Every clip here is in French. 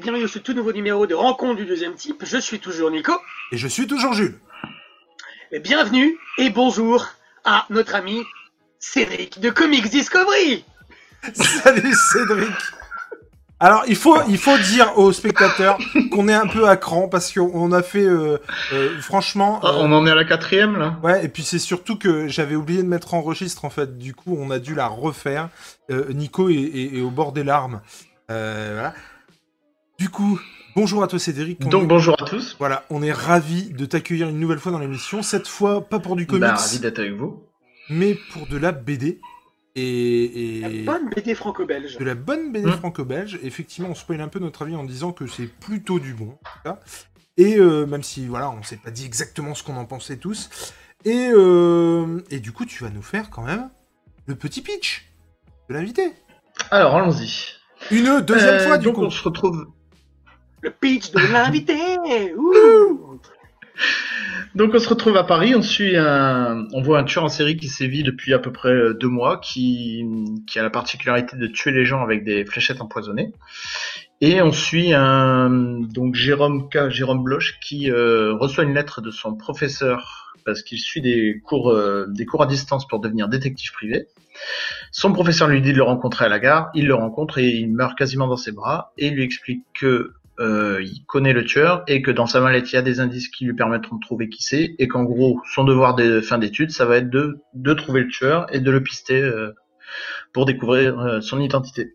Bienvenue sur ce tout nouveau numéro de Rencontre du deuxième type. Je suis toujours Nico. Et je suis toujours Jules. Et bienvenue et bonjour à notre ami Cédric de Comics Discovery. Salut Cédric. Alors il faut il faut dire aux spectateurs qu'on est un peu à cran parce qu'on a fait euh, euh, franchement. Ah, on en est à la quatrième là. Ouais et puis c'est surtout que j'avais oublié de mettre en registre en fait. Du coup on a dû la refaire. Euh, Nico est, est- est au bord des larmes. Euh, voilà. Du coup bonjour à toi Cédric. On Donc est- bonjour à tous. Voilà on est ravi de t'accueillir une nouvelle fois dans l'émission. Cette fois pas pour du comics Bah, ravi d'être avec vous. mais pour de la BD et, La et... bonne BD franco-belge. de la bonne BD Mm. franco-belge. Effectivement, on spoil un peu notre avis en disant que c'est plutôt du bon. en tout cas. Et euh, même si, voilà, on s'est pas dit exactement ce qu'on en pensait tous. Et, euh, et du coup, tu vas nous faire quand même le petit pitch de l'invité. Alors allons-y. Une deuxième Euh, fois, du donc coup. on se retrouve. Le pitch de l'invité. Donc on se retrouve à Paris. On suit un. On voit un tueur en série qui sévit depuis à peu près euh, deux mois, qui qui a la particularité de tuer les gens avec des fléchettes empoisonnées. Et on suit un donc Jérôme K. Jérôme Bloch qui euh, reçoit une lettre de son professeur parce qu'il suit des cours euh, des cours à distance pour devenir détective privé. Son professeur lui dit de le rencontrer à la gare. Il le rencontre et il meurt quasiment dans ses bras et il lui explique que euh, il connaît le tueur et que dans sa mallette il y a des indices qui lui permettront de trouver qui c'est et qu'en gros son devoir de fin d'études ça va être de de trouver le tueur et de le pister euh, pour découvrir euh, son identité.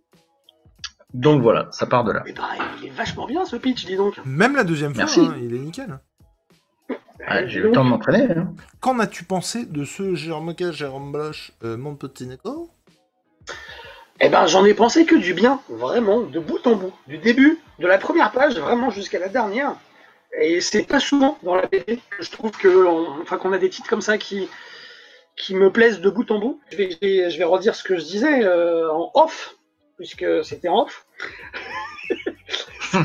Donc voilà, ça part de là. Eh ben, il est vachement bien ce pitch, dis donc. Même la deuxième fois, Merci. hein, il est nickel. Ouais, J'ai eu le temps de m'entraîner. hein. Qu'en as-tu pensé de ce Jérôme. Jérôme Bloch, euh, mon petit Nico Eh ben, j'en ai pensé que du bien, vraiment, de bout en bout, du début, de la première page, vraiment jusqu'à la dernière. Et c'est pas souvent dans la BD que je trouve que, on- enfin, qu'on a des titres comme ça qui, qui me plaisent de bout en bout. Je vais, je vais, je vais redire ce que je disais euh, en off, puisque c'était en off.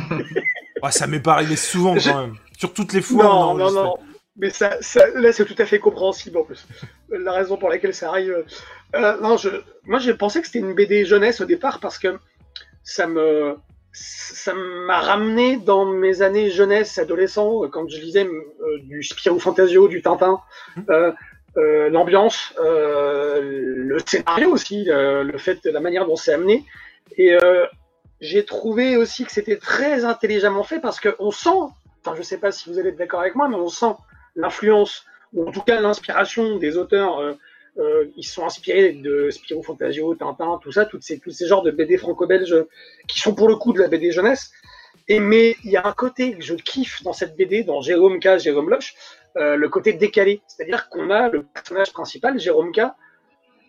Ah, Ça m'est pas arrivé souvent Je- quand même. Sur toutes les fois, non, non, non. Mais ça, ça, là, c'est tout à fait compréhensible en plus. La raison pour laquelle ça arrive. Euh, non, je, moi, j'ai pensé que c'était une BD jeunesse au départ parce que ça me, ça m'a ramené dans mes années jeunesse, adolescent, quand je lisais euh, du Spirou Fantasio, du Tintin, euh, euh, l'ambiance, euh, le scénario aussi, le fait, la manière dont c'est amené. Et euh, j'ai trouvé aussi que c'était très intelligemment fait parce qu'on sent, enfin je sais pas si vous allez être d'accord avec moi, mais on sent l'influence, ou en tout cas l'inspiration des auteurs. Euh, ils sont inspirés de Spirou Fantasio, Tintin, tout ça, toutes ces, tous ces genres de BD franco-belges qui sont pour le coup de la BD jeunesse. Et mais il y a un côté que je kiffe dans cette BD, dans Jérôme K, Jérôme Loche, euh, le côté décalé. C'est-à-dire qu'on a le personnage principal, Jérôme K,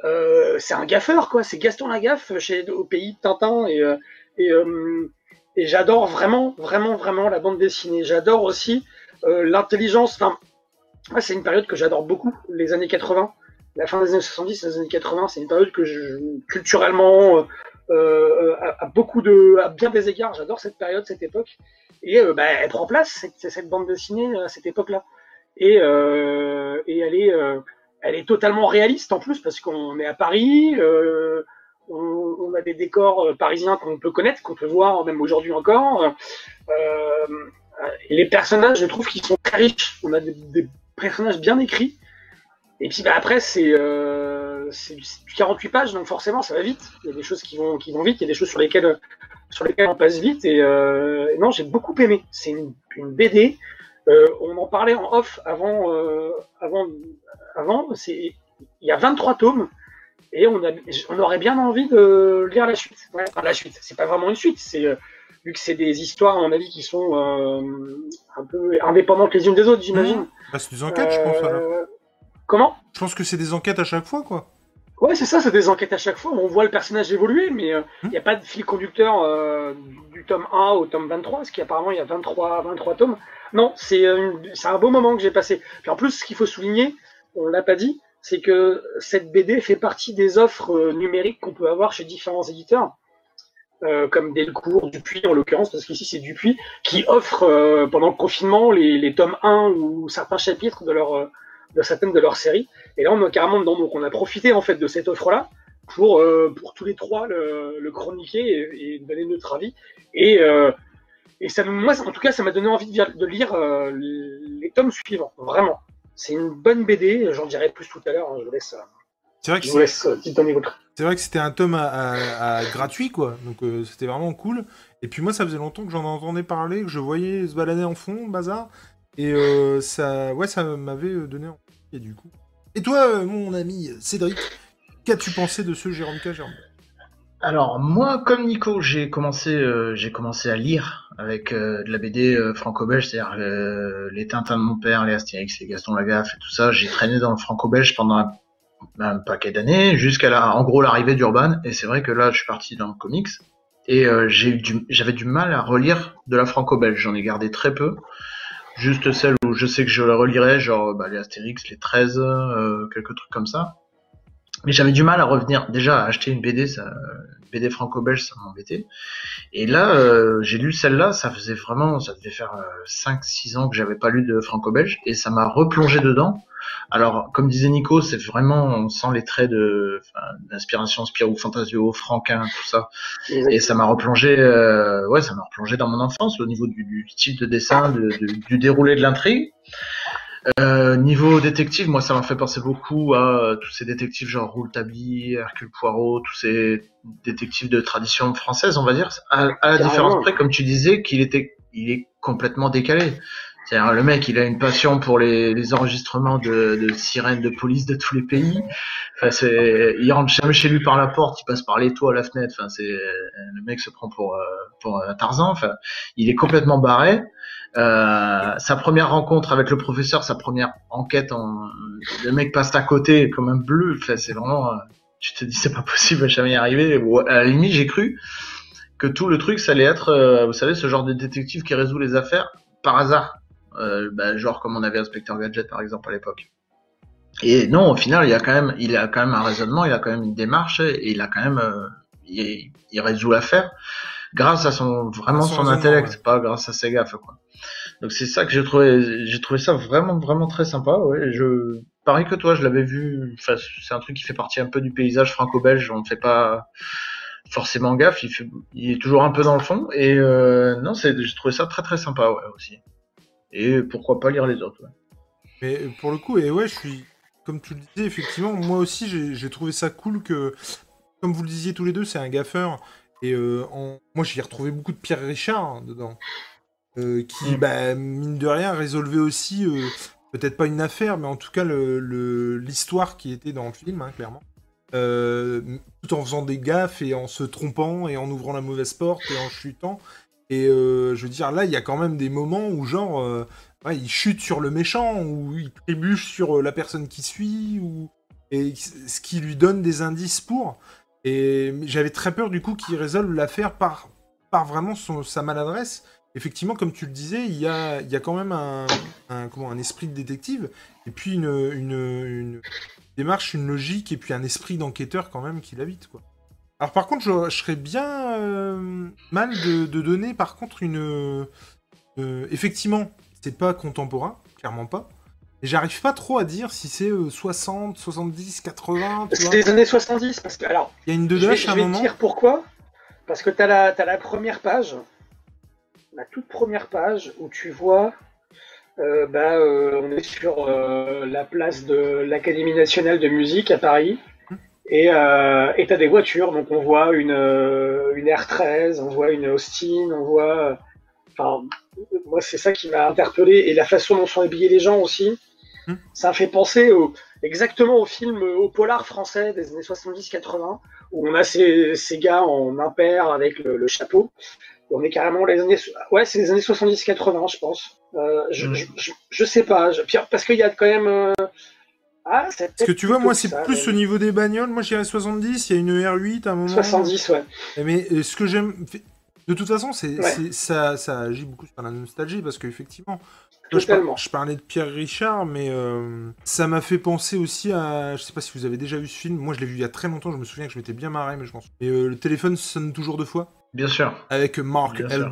euh, c'est un gaffeur, quoi. C'est Gaston Lagaffe chez, au pays de Tintin. Et, euh, et, et j'adore vraiment, vraiment, vraiment la bande dessinée. J'adore aussi l'intelligence. Enfin, c'est une période que j'adore beaucoup, les années 80. La fin des années 70, les années 80, c'est une période que je, culturellement, euh, euh, à, beaucoup de, à bien des égards, j'adore cette période, cette époque. Et euh, bah, elle prend place, cette, bande dessinée, à cette époque-là. Et, euh, elle est, euh, elle est totalement réaliste en plus parce qu'on est à Paris, euh, on, a des décors euh, parisiens qu'on peut connaître, qu'on peut voir même aujourd'hui encore. Euh, les personnages, je trouve qu'ils sont très riches. On a des personnages bien écrits. Et puis bah, après, c'est euh, du c'est du 48 pages, donc forcément, ça va vite. Il y a des choses qui vont, qui vont vite, il y a des choses sur lesquelles, sur lesquelles on passe vite. Et, euh, et non, j'ai beaucoup aimé. C'est une, une BD. Euh, on en parlait en off avant. Euh, avant, avant il y a 23 tomes. Et on, a, on aurait bien envie de lire la suite. Ouais, enfin, la suite, c'est pas vraiment une suite. C'est euh, vu que c'est des histoires, à mon avis, qui sont euh, un peu indépendantes les unes des autres, j'imagine. Bah, c'est des enquêtes, je pense. alors. Euh, Comment? Je pense que c'est des enquêtes à chaque fois, quoi. Ouais, c'est ça, c'est des enquêtes à chaque fois. On voit le personnage évoluer, mais il Hmm. n'y a pas de fil conducteur euh, du tome 1 au tome 23, parce qu'apparemment il y a 23, 23 tomes. Non, c'est euh, c'est un beau moment que j'ai passé. Puis en plus, ce qu'il faut souligner, on l'a pas dit, c'est que cette BD fait partie des offres euh, numériques qu'on peut avoir chez différents éditeurs, euh, comme Delcourt, Dupuis en l'occurrence, parce qu'ici c'est Dupuis, qui offre euh, pendant le confinement les, les tomes 1 ou certains chapitres de leur, euh, de certaines de leurs séries. Et là, on est carrément dedans. Donc, on a profité en fait de cette offre-là pour, euh, pour tous les trois le, le chroniquer et, et donner notre avis. Et euh, Et ça, moi, en tout cas, ça m'a donné envie de, lire euh, les tomes suivants, vraiment. C'est une bonne BD, j'en dirai plus tout à l'heure, hein, je vous laisse. C'est vrai que C'est vrai que c'était un tome à, gratuit, quoi. Donc c'était vraiment cool. Et puis moi, ça faisait longtemps que j'en entendais parler, que je voyais se balader en fond, bazar. Et ça, ouais, ça m'avait donné envie. Et du coup. Et toi, mon ami Cédric, qu'as-tu pensé de ce Jérôme K. Jérôme alors moi, comme Nico, j'ai commencé, euh, commencé à lire avec euh, de la BD euh, franco-belge, c'est-à-dire les Tintins de mon père, les Astérix, les Gaston Lagaffe et tout ça. J'ai traîné dans le franco-belge pendant un, paquet d'années, jusqu'à la, en gros l'arrivée d'Urban. Et c'est vrai que là, je suis parti dans le comics et j'avais du mal à relire de la franco-belge. J'en ai gardé très peu, juste celle où je sais que je la relirai, genre bah, les Astérix, les 13, quelques trucs comme ça. Mais j'avais du mal à revenir. Déjà, à acheter une BD, ça, BD franco-belge, ça m'embêtait. Et là, euh, j'ai lu celle-là, ça faisait vraiment, ça devait faire 5-6 euh, ans que j'avais pas lu de franco-belge, et ça m'a replongé dedans. Alors, comme disait Nico, c'est vraiment, on sent les traits de d'inspiration Spirou Fantasio, Franquin, tout ça. Et ça m'a replongé, euh, ouais, ça m'a replongé dans mon enfance au niveau du, du style de dessin, de, du déroulé de l'intrigue. Euh, niveau détective, moi ça m'a fait penser beaucoup à euh, tous ces détectives genre Rouletabille, Hercule Poirot, tous ces détectives de tradition française, on va dire. À, la différence près, comme tu disais, qu'il était, il est complètement décalé. C'est-à-dire le mec, il a une passion pour les, les enregistrements de, de, sirènes de police de tous les pays. Enfin, c'est, il rentre jamais chez lui par la porte, il passe par les toits la fenêtre. Enfin, c'est le mec se prend pour euh, pour Tarzan. Enfin, il est complètement barré. Euh, sa première rencontre avec le professeur, sa première enquête, en, le mec passe à côté comme un bleu. Enfin, c'est vraiment, euh, tu te dis c'est pas possible, jamais y arriver. À la limite, j'ai cru que tout le truc, ça allait être, euh, vous savez, ce genre de détective qui résout les affaires par hasard, bah, genre comme on avait Inspecteur Gadget par exemple à l'époque. Et non, au final, il a quand même, il a quand même un raisonnement, il a quand même une démarche et il a quand même, il, il résout l'affaire grâce à son vraiment son, intellect, pas grâce à ses gaffes quoi. Donc c'est ça que j'ai trouvé j'ai trouvé ça vraiment vraiment très sympa ouais, je pareil que toi, je l'avais vu enfin c'est un truc qui fait partie un peu du paysage franco-belge, on ne fait pas forcément gaffe, il, fait, il est toujours un peu dans le fond et euh, non, c'est j'ai trouvé ça très très sympa ouais aussi. Et pourquoi pas lire les autres ouais. Mais pour le coup et ouais, je suis comme tu le disais effectivement, moi aussi j'ai trouvé ça cool que comme vous le disiez tous les deux, c'est un gaffeur et euh, moi, j'y ai retrouvé beaucoup de Pierre Richard hein, dedans. Euh, qui, mm. bah, mine de rien, résolvait aussi, euh, peut-être pas une affaire, mais en tout cas l'histoire qui était dans le film, hein, clairement. tout en faisant des gaffes et en se trompant et en ouvrant la mauvaise porte et en chutant. Et je veux dire, là, il y a quand même des moments où, genre, il chute sur le méchant, ou il trébuche sur la personne qui suit, ou... et ce qui lui donne des indices pour. Et j'avais très peur du coup qu'il résolve l'affaire par, par vraiment son, sa maladresse. Effectivement, comme tu le disais, il y a, quand même un, un esprit de détective, et puis une, une, démarche, une logique, et puis un esprit d'enquêteur quand même qui l'habite. Quoi. Alors par contre, je, serais bien euh, mal de, de, donner par contre une... Euh, effectivement, c'est pas contemporain, clairement pas. Et j'arrive pas trop à dire si c'est 60, 70, 80. C'est les années 70, parce que alors. Il y a une de à un moment. Je vais te dire pourquoi. Parce que t'as la, as la première page, la toute première page où tu vois. Euh, bah, on est sur la place de l'Académie nationale de musique à Paris. Hum. Et euh, t'as des voitures, donc on voit une, une R13, on voit une Austin, on voit. Enfin, moi c'est ça qui m'a interpellé et la façon dont sont habillés les gens aussi. Ça fait penser au, exactement au film, au polar français des années 70-80, où on a ces, ces, gars en impair avec le, chapeau. On est carrément les années, ouais, c'est les années 70-80, je pense. Euh, je, je, je, sais pas, parce qu'il y a quand même. Euh... Ah, Parce que tu vois, moi, c'est plus au niveau des bagnoles. Moi, j'irais 70, il y a une R8 à un moment. 70, ouais. Mais euh, ce que j'aime. De toute façon, c'est ça, ça agit beaucoup sur la nostalgie parce qu'effectivement, je, parlais de Pierre Richard, mais euh, ça m'a fait penser aussi à. Je sais pas si vous avez déjà vu ce film. Moi, je l'ai vu il y a très longtemps. Je me souviens que je m'étais bien marré, mais je m'en souviens. Et euh, le téléphone sonne toujours deux fois. Bien sûr. Avec Mark L.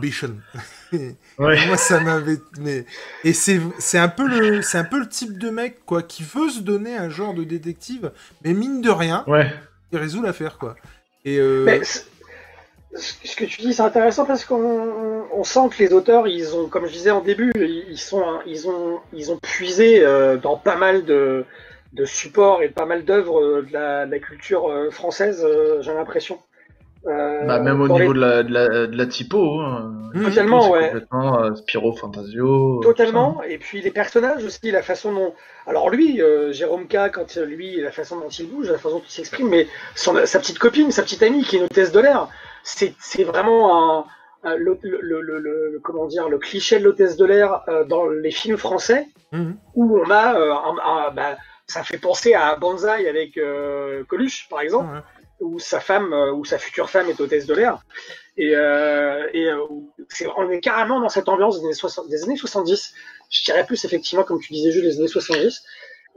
Moi, ça m'avait. Mais... Et c'est un peu le c'est un peu le type de mec quoi qui veut se donner un genre de détective, mais mine de rien, ouais. il résout l'affaire quoi. Et euh, ce que tu dis, c'est intéressant parce qu'on sent que les auteurs, ils ont, comme je disais en début, ils sont, ils ont, ils ont puisé euh, dans pas mal de, de supports et pas mal d'œuvres euh, de, la, culture euh, française. j'ai l'impression. bah, même au niveau de, la, de, la, typo. Hein. Totalement, ouais. Complètement Spiro Fantasio. Totalement. Et puis les personnages aussi, la façon dont. Alors lui, Jérôme K, quand lui, la façon dont il bouge, la façon dont il s'exprime, mais son, sa petite copine, sa petite amie qui est une hôtesse de l'air c'est vraiment un, le, comment dire, le cliché de l'hôtesse de l'air euh, dans les films français, mhm. où on a, euh, bah, ça fait penser à Banzai avec euh, Coluche, par exemple, où sa femme, ou sa future femme est hôtesse de l'air. Et, et on est carrément dans cette ambiance des années, 60, des années 70. Je dirais plus effectivement, comme tu disais, Jules, des années 70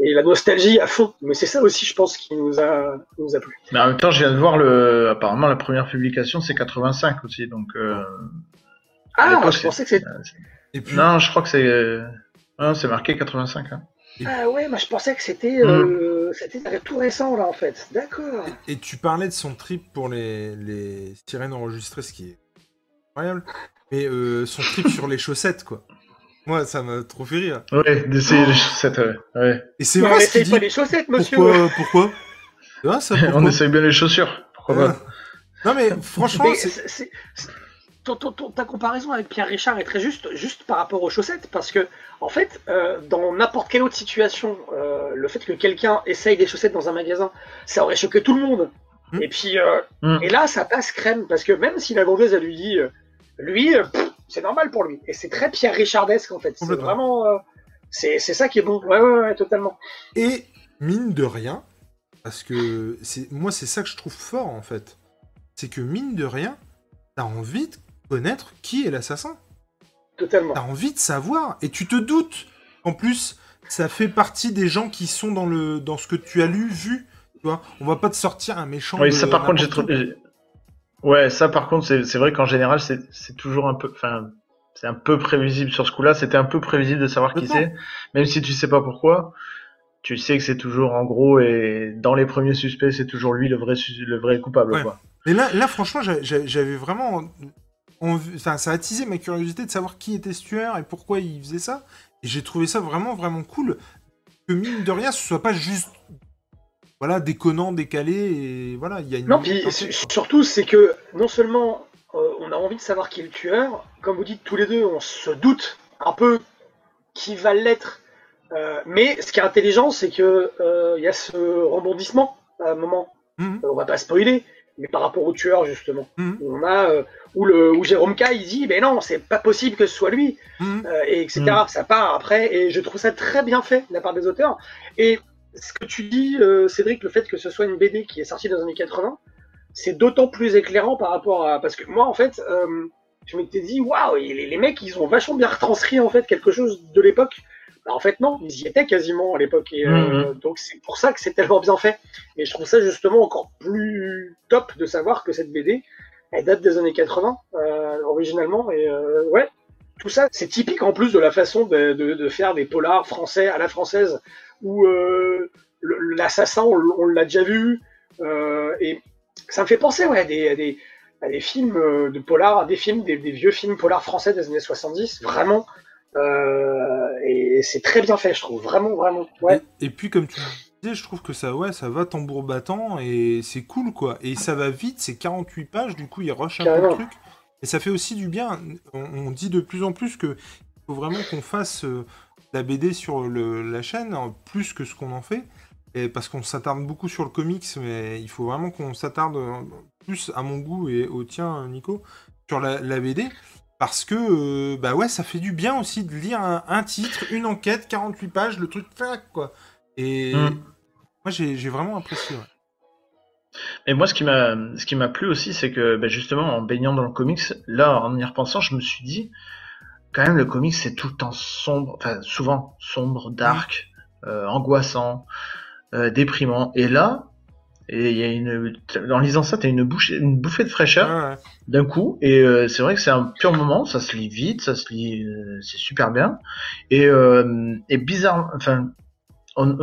et la nostalgie à fond. Mais c'est ça aussi, je pense, qui nous a, nous a plu. Mais en même temps, je viens de voir le, apparemment la première publication, c'est 85 aussi, donc. Euh... Ah, je pensais que c'était. Non, je crois que c'est. Non, c'est marqué 85. Hein. Ah ouais, moi je pensais que c'était euh, mm. c'était tout récent là en fait. D'accord. Et, tu parlais de son trip pour les, les sirènes enregistrées, ce qui est incroyable. Mais euh, son trip sur les chaussettes, quoi. Moi, ça m'a trop fait rire. Ouais, d'essayer les chaussettes, ouais. Et c'est vrai. On essaye pas les chaussettes, monsieur? Pourquoi? Pourquoi, ça, On essaye bien les chaussures. Pourquoi pas Non, mais franchement, c'est. Ta comparaison avec Pierre Richard est très juste, juste par rapport aux chaussettes, parce que, en fait, euh, dans n'importe quelle autre situation, euh, le fait que quelqu'un essaye des chaussettes dans un magasin, ça aurait choqué tout le monde. Hmm. Et puis, euh, hmm. et là, ça passe crème, parce que même si la vendeuse, elle lui dit, lui, c'est normal pour lui. Et c'est très Pierre Richardesque en fait. C'est vraiment. Euh, c'est ça qui est bon. Ouais, ouais, ouais, totalement. Et mine de rien, parce que c'est moi, c'est ça que je trouve fort en fait. C'est que mine de rien, t'as envie de connaître qui est l'assassin. Totalement. T'as envie de savoir. Et tu te doutes. En plus, ça fait partie des gens qui sont dans, le, dans ce que tu as lu, vu. Tu vois On va pas te sortir un méchant. Oui, ça par contre, j'ai trouvé. Ouais, ça par contre, c'est vrai qu'en général, c'est toujours un peu, enfin, c'est un peu prévisible sur ce coup-là. C'était un peu prévisible de savoir qui c'est, même si tu sais pas pourquoi. Tu sais que c'est toujours en gros et dans les premiers suspects, c'est toujours lui le vrai le vrai coupable. Quoi. Mais là, là, franchement, j'avais vraiment, enfin, ça a attisé ma curiosité de savoir qui était ce tueur et pourquoi il faisait ça. Et j'ai trouvé ça vraiment, vraiment cool que mine de rien, ce soit pas juste voilà, déconnant, décalé, et voilà, il y a une. Non, puis surtout, c'est que non seulement euh, on a envie de savoir qui est le tueur, comme vous dites tous les deux, on se doute un peu qui va l'être, euh, mais ce qui est intelligent, c'est que euh, il y a ce rebondissement à un moment. Mhm. on va pas spoiler, mais par rapport au tueur justement, mhm. on a où le où Jérôme K il dit, mais non, c'est pas possible que ce soit lui, mhm. et etc. Ça part après, et je trouve ça très bien fait de la part des auteurs. Et ce que tu dis, euh, Cédric, le fait que ce soit une BD qui est sortie dans les années 80, c'est d'autant plus éclairant par rapport à. Parce que moi, en fait, euh, je m'étais dit, waouh, les, mecs, ils ont vachement bien retranscrit en fait quelque chose de l'époque. Bah, en fait, non, ils y étaient quasiment à l'époque. Et, euh, mhm. Donc, c'est pour ça que c'est tellement bien fait. Et je trouve ça justement encore plus top de savoir que cette BD, elle date des années 80, originalement. Et ouais, tout ça, c'est typique en plus de la façon de, de, faire des polars français à la française où euh, l'assassin, on, l'a déjà vu, euh, et ça me fait penser ouais, à, des, à, des, films euh, de polar, à des films, des, vieux films polars français des années 70, vraiment. et c'est très bien fait, je trouve, vraiment, vraiment. Ouais. Et, puis, comme tu disais, je trouve que ça, ouais, ça va tambour battant et c'est cool, quoi. Et ça va vite, c'est 48 pages, du coup, il rush un peu le truc. Et ça fait aussi du bien. On, dit de plus en plus que faut vraiment qu'on fasse la BD sur la chaîne, hein, plus que ce qu'on en fait. Et parce qu'on s'attarde beaucoup sur le comics, mais il faut vraiment qu'on s'attarde euh, plus à mon goût et au tien, Nico, sur la, BD. Parce que, euh, bah ouais, ça fait du bien aussi de lire un, titre, une enquête, 48 pages, le truc, quoi. Et mm. moi, j'ai vraiment apprécié. Et moi, ce qui m'a, ce qui m'a plu aussi, c'est que, bah, justement, en baignant dans le comics, là, en y repensant, je me suis dit, quand même le comics c'est tout le temps sombre, enfin souvent sombre, dark, euh, angoissant, euh, déprimant. Et là, et il y a une, en lisant ça, t'as une bouchée, une bouffée de fraîcheur d'un coup. Et euh, c'est vrai que c'est un pur moment, ça se lit vite, ça se lit, c'est super bien. Et, et bizarre, enfin, on,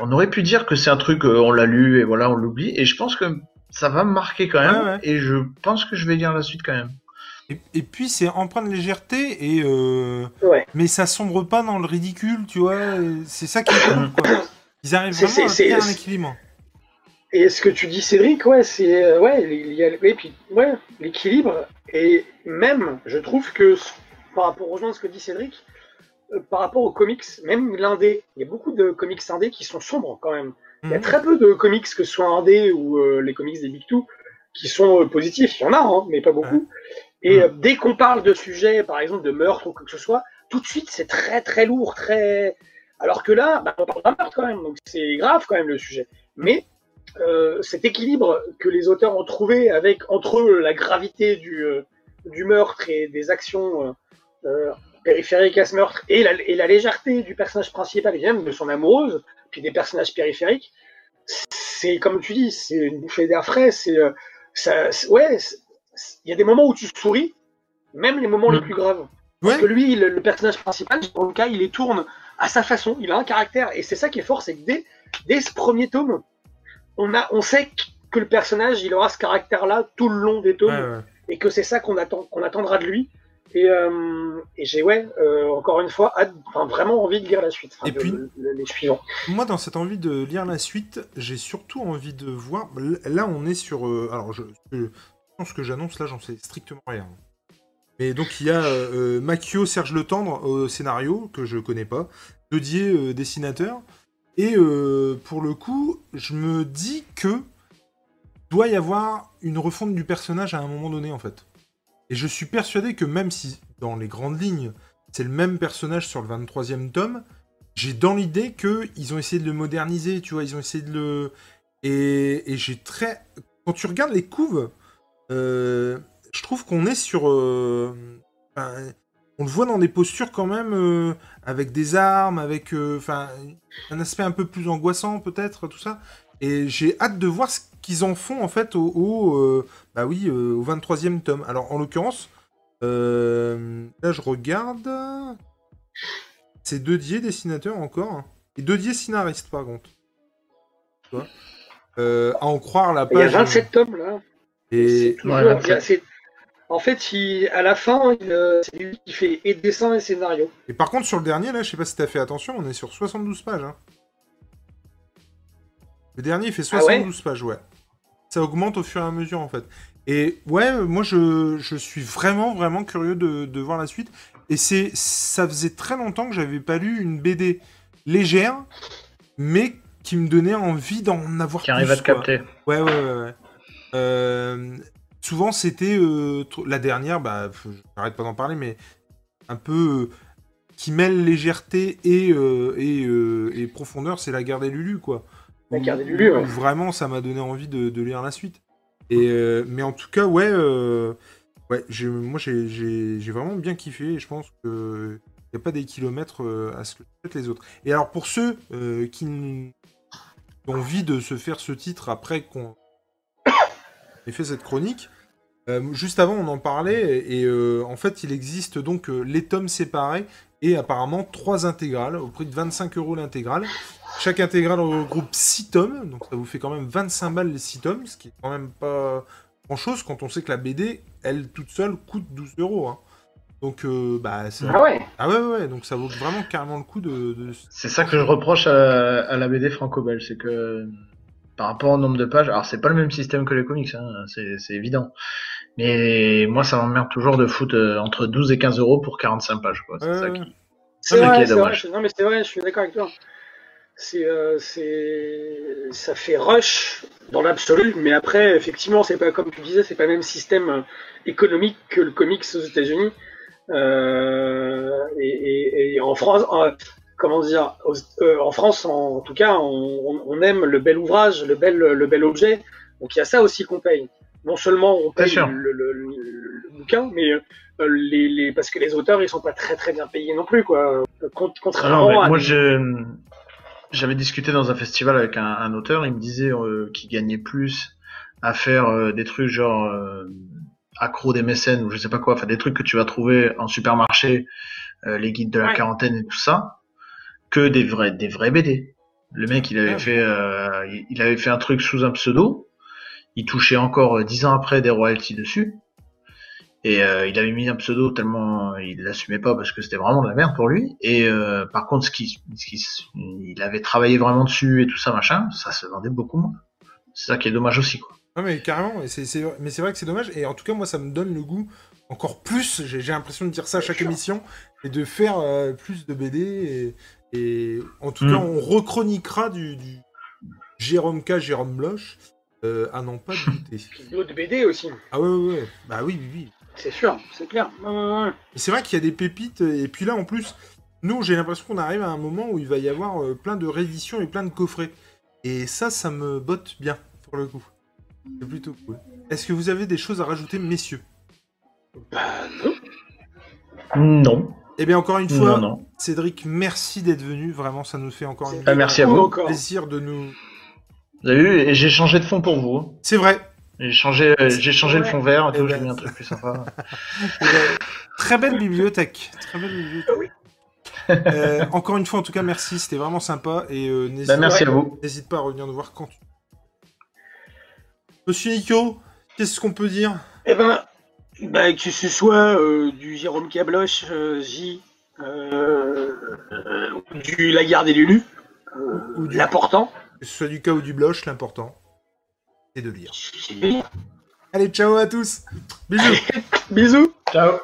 on, aurait pu dire que c'est un truc, on l'a lu et voilà, on l'oublie. Et je pense que ça va me marquer quand même, et je pense que je vais lire la suite quand même. Et, puis c'est empreint de légèreté et euh... mais ça sombre pas dans le ridicule, tu vois. C'est ça qui est cool, quoi. Ils arrivent vraiment à faire un équilibre. Et ce que tu dis, Cédric, ouais, c'est euh, ouais, il y a, puis ouais, l'équilibre et même, je trouve que par rapport aux gens, ce que dit Cédric, euh, par rapport aux comics, même l'indé, il y a beaucoup de comics indés qui sont sombres quand même. Il y a mhm. très peu de comics, que ce soit indé ou euh, les comics des Big Two, qui sont positifs. Il y en a, hein, mais pas beaucoup. Et mhm. dès qu'on parle de sujets, par exemple de meurtre ou quoi que ce soit, tout de suite c'est très très lourd, très. Alors que là, bah, on parle d'un meurtre quand même, donc c'est grave quand même le sujet. Mais euh, cet équilibre que les auteurs ont trouvé avec entre eux la gravité du, euh, du meurtre et des actions euh, périphériques à ce meurtre et la, et la, légèreté du personnage principal et même de son amoureuse, puis des personnages périphériques, c'est comme tu dis, c'est une bouffée d'air frais. C'est ça, ouais, il y a des moments où tu souris, même les moments les mm. plus graves. Parce que lui, le, personnage principal, dans le cas, il les tourne à sa façon, il a un caractère, et c'est ça qui est fort, c'est que dès, dès ce premier tome, on, a, on sait que le personnage, il aura ce caractère-là tout le long des tomes, et que c'est ça qu'on attend, qu'on attendra de lui. Et, euh, j'ai ouais, euh, encore une fois, vraiment envie de lire la suite. et puis, les suivants. Moi, dans cette envie de lire la suite, j'ai surtout envie de voir. Là, on est sur. Euh, alors, je, pense que j'annonce là, j'en sais strictement rien. Mais donc, il y a Makio Serge Le Tendre au scénario, que je connais pas. Dodier, dessinateur. Et euh, pour le coup, je me dis que doit y avoir une refonte du personnage à un moment donné, en fait. Et je suis persuadé que même si, dans les grandes lignes, c'est le même personnage sur le 23e tome, j'ai dans l'idée qu'ils ont essayé de le moderniser, tu vois, ils ont essayé de le... Et, j'ai très... Quand tu regardes les couves, euh, je trouve qu'on est sur... Euh, on le voit dans des postures quand même euh, avec des armes, avec euh, un aspect un peu plus angoissant peut-être tout ça. Et j'ai hâte de voir ce qu'ils en font en fait au, euh, bah oui au 23e tome. Alors en l'occurrence là je regarde c'est deux diés dessinateurs encore hein. et deux diés scénaristes par contre. à en croire la page. Il y a 27 tomes là. Et en fait, à la fin, euh, c'est lui qui fait et dessin et scénario. Et par contre, sur le dernier, là, je sais pas si t'as fait attention, on est sur 72 pages. Hein. Le dernier, il fait 72 ah pages, ouais. Ça augmente au fur et à mesure, en fait. Et ouais, moi, je, suis vraiment, vraiment curieux de, voir la suite. Et c'est, ça faisait très longtemps que j'avais pas lu une BD légère, mais qui me donnait envie d'en avoir qui plus. Qui arrive à te capter. Ouais, ouais, ouais. ouais. Euh, souvent c'était euh, la dernière, bah, j'arrête pas d'en parler, mais un peu euh, qui mêle légèreté et, et, profondeur, c'est la guerre des Lulu, quoi. La guerre des Lulu, ouais. Vraiment, ça m'a donné envie de, lire la suite. Et, mais en tout cas, ouais, ouais moi j'ai vraiment bien kiffé et je pense que il n'y a pas des kilomètres à ce que les autres. Et alors pour ceux qui ont envie de se faire ce titre après qu'on fait cette chronique. Euh, juste avant, on en parlait, et euh, en fait, il existe donc euh, les tomes séparés et apparemment trois intégrales au prix de 25 euros l'intégrale. Chaque intégrale regroupe 6 tomes, donc ça vous fait quand même 25 balles les 6 tomes, ce qui est quand même pas grand chose quand on sait que la BD, elle toute seule, coûte 12 euros. Hein. Donc, bah, ah ouais? Ah ouais, ouais, donc ça vaut vraiment carrément le coup de. C'est ça que je reproche à, à la BD franco-belge, c'est que par rapport au nombre de pages. Alors c'est pas le même système que les comics, hein, c'est évident. Mais moi ça m'emmerde toujours de foutre euh, entre 12 et 15 euros pour 45 pages. C'est ça qui, c'est vrai, Non mais c'est vrai, je suis d'accord avec toi. C'est, euh, ça fait rush dans l'absolu, mais après effectivement c'est pas comme tu disais, c'est pas le même système euh, économique que le comics aux États-Unis. et, en France, comment dire, euh, en France, en, tout cas, on, aime le bel ouvrage, le bel, le bel objet. Donc il y a ça aussi qu'on paye. Non seulement on paye le, bouquin, mais euh, les, parce que les auteurs ils sont pas très très bien payés non plus quoi. Contrairement à moi j'avais discuté dans un festival avec un, auteur, il me disait euh, qu'il gagnait plus à faire des trucs genre accro des mécènes ou je sais pas quoi, enfin des trucs que tu vas trouver en supermarché, les guides de la quarantaine et tout ça, que des vrais, des vrais BD. Le mec, il avait ah. fait, euh, il avait fait un truc sous un pseudo. il touchait encore euh, dix ans après des royalties dessus. Et euh, il avait mis un pseudo tellement il l'assumait pas parce que c'était vraiment de la merde pour lui. Et euh, par contre, ce qui, ce qui, il avait travaillé vraiment dessus et tout ça machin, ça se vendait beaucoup moins. C'est ça qui est dommage aussi quoi. Non mais carrément, mais c'est vrai que c'est dommage. Et en tout cas, moi, ça me donne le goût encore plus. J'ai, j'ai l'impression de dire ça à chaque émission et de faire euh, plus de BD. Et, et en tout Mm. cas, on rechroniquera du, du Jérôme K, Jérôme Bloch, euh, à n'en pas douter. Puis d'autres BD aussi. Ah ouais, ouais, ouais. Bah oui, oui, oui. C'est sûr, c'est clair. C'est vrai qu'il y a des pépites, et puis là en plus, nous j'ai l'impression qu'on arrive à un moment où il va y avoir euh, plein de rééditions et plein de coffrets. Et ça, ça me botte bien, pour le coup. C'est plutôt cool. Est-ce que vous avez des choses à rajouter, messieurs? Bah non. Non, Eh bien, encore une fois, non, non. Cédric, merci d'être venu. Vraiment, ça nous fait encore une Ah, merci à Beaucoup vous. encore. plaisir de nous. Vous avez vu, et j'ai changé de fond pour vous. hein. C'est vrai. J'ai changé, euh, j'ai changé le fond vert, et Eh tout, ben, j'ai mis un truc plus sympa. Eh ben, Très belle bibliothèque. Très belle bibliothèque. Oui. Euh, encore une fois, en tout cas, merci. C'était vraiment sympa. Et euh, n'hésite Bah, merci Ouais. à vous. N'hésite pas à revenir nous voir quand tu Monsieur Nico, qu'est-ce qu'on peut dire? Eh ben, bah, que ce soit euh, du Jérôme Cabloche, euh, J, euh, euh, du La Garde et Lulu, euh, Ou du- l'important, Que ce soit du cas ou du blush, l'important, c'est de lire. c'est de lire. Allez, ciao à tous Bisous Bisous Ciao.